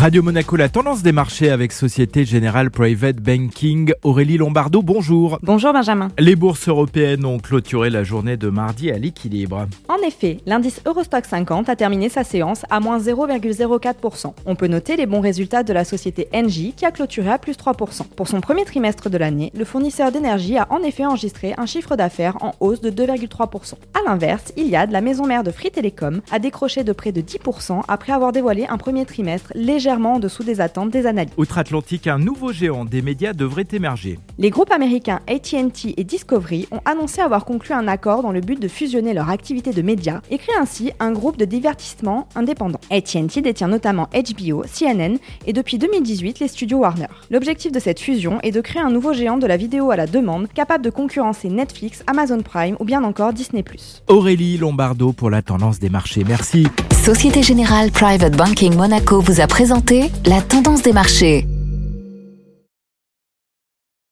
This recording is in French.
Radio Monaco, la tendance des marchés avec Société Générale Private Banking. Aurélie Lombardo, bonjour. Bonjour Benjamin. Les bourses européennes ont clôturé la journée de mardi à l'équilibre. En effet, l'indice Eurostock 50 a terminé sa séance à moins 0,04%. On peut noter les bons résultats de la société Engie qui a clôturé à plus 3%. Pour son premier trimestre de l'année, le fournisseur d'énergie a en effet enregistré un chiffre d'affaires en hausse de 2,3%. A l'inverse, Iliad, la maison mère de Free Telecom, a décroché de près de 10% après avoir dévoilé un premier trimestre légèrement en dessous des attentes des analystes. Outre-Atlantique, un nouveau géant des médias devrait émerger. Les groupes américains AT&T et Discovery ont annoncé avoir conclu un accord dans le but de fusionner leur activité de médias et créer ainsi un groupe de divertissement indépendant. AT&T détient notamment HBO, CNN et depuis 2018 les studios Warner. L'objectif de cette fusion est de créer un nouveau géant de la vidéo à la demande capable de concurrencer Netflix, Amazon Prime ou bien encore Disney+. Aurélie Lombardo pour la tendance des marchés. Merci. Société Générale Private Banking Monaco vous a présenté la tendance des marchés.